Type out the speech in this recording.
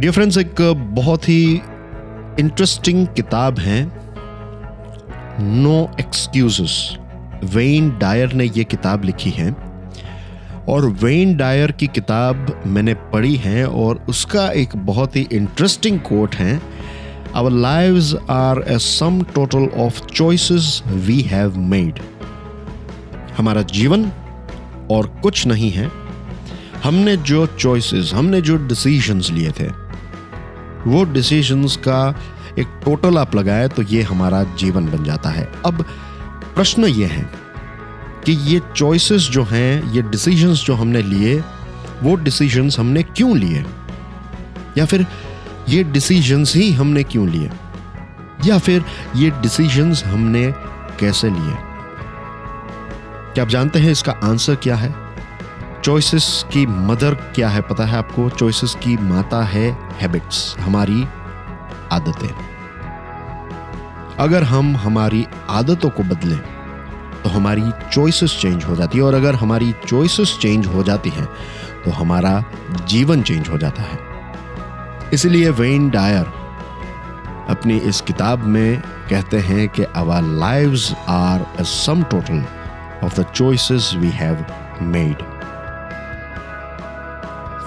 Dear friends एक बहुत ही इंटरेस्टिंग किताब है। नो एक्सक्यूजेस वेन डायर ने ये किताब लिखी है। और वेन डायर की किताब मैंने पढ़ी है और उसका एक बहुत ही इंटरेस्टिंग कोट है। Our lives are a sum total of choices we have made हमारा जीवन और कुछ नहीं है। हमने जो चॉइसेस हमने जो डिसीजंस लिए थे। वो डिसीजंस का एक टोटल आप लगाए तो ये हमारा जीवन बन जाता है। अब प्रश्न ये है कि ये चॉइसेस जो हैं, ये डिसीजंस जो हमने लिए, वो डिसीजंस हमने क्यों लिए? या फिर ये डिसीजंस ही हमने क्यों लिए? या फिर ये डिसीजंस हमने कैसे लिए? क्या आप जानते हैं इसका आंसर क्या है? चॉइसेस की मदर क्या है पता है आपको? चॉइसेस की माता है हैबिट्स हमारी आदतें। अगर हम हमारी आदतों को बदलें तो हमारी चॉइसेस चेंज हो जाती है और अगर हमारी चॉइसेस चेंज हो जाती हैं तो हमारा जीवन चेंज हो जाता है। इसलिए वेन डायर अपनी इस किताब में कहते हैं कि our lives are a sum total of the choices we have made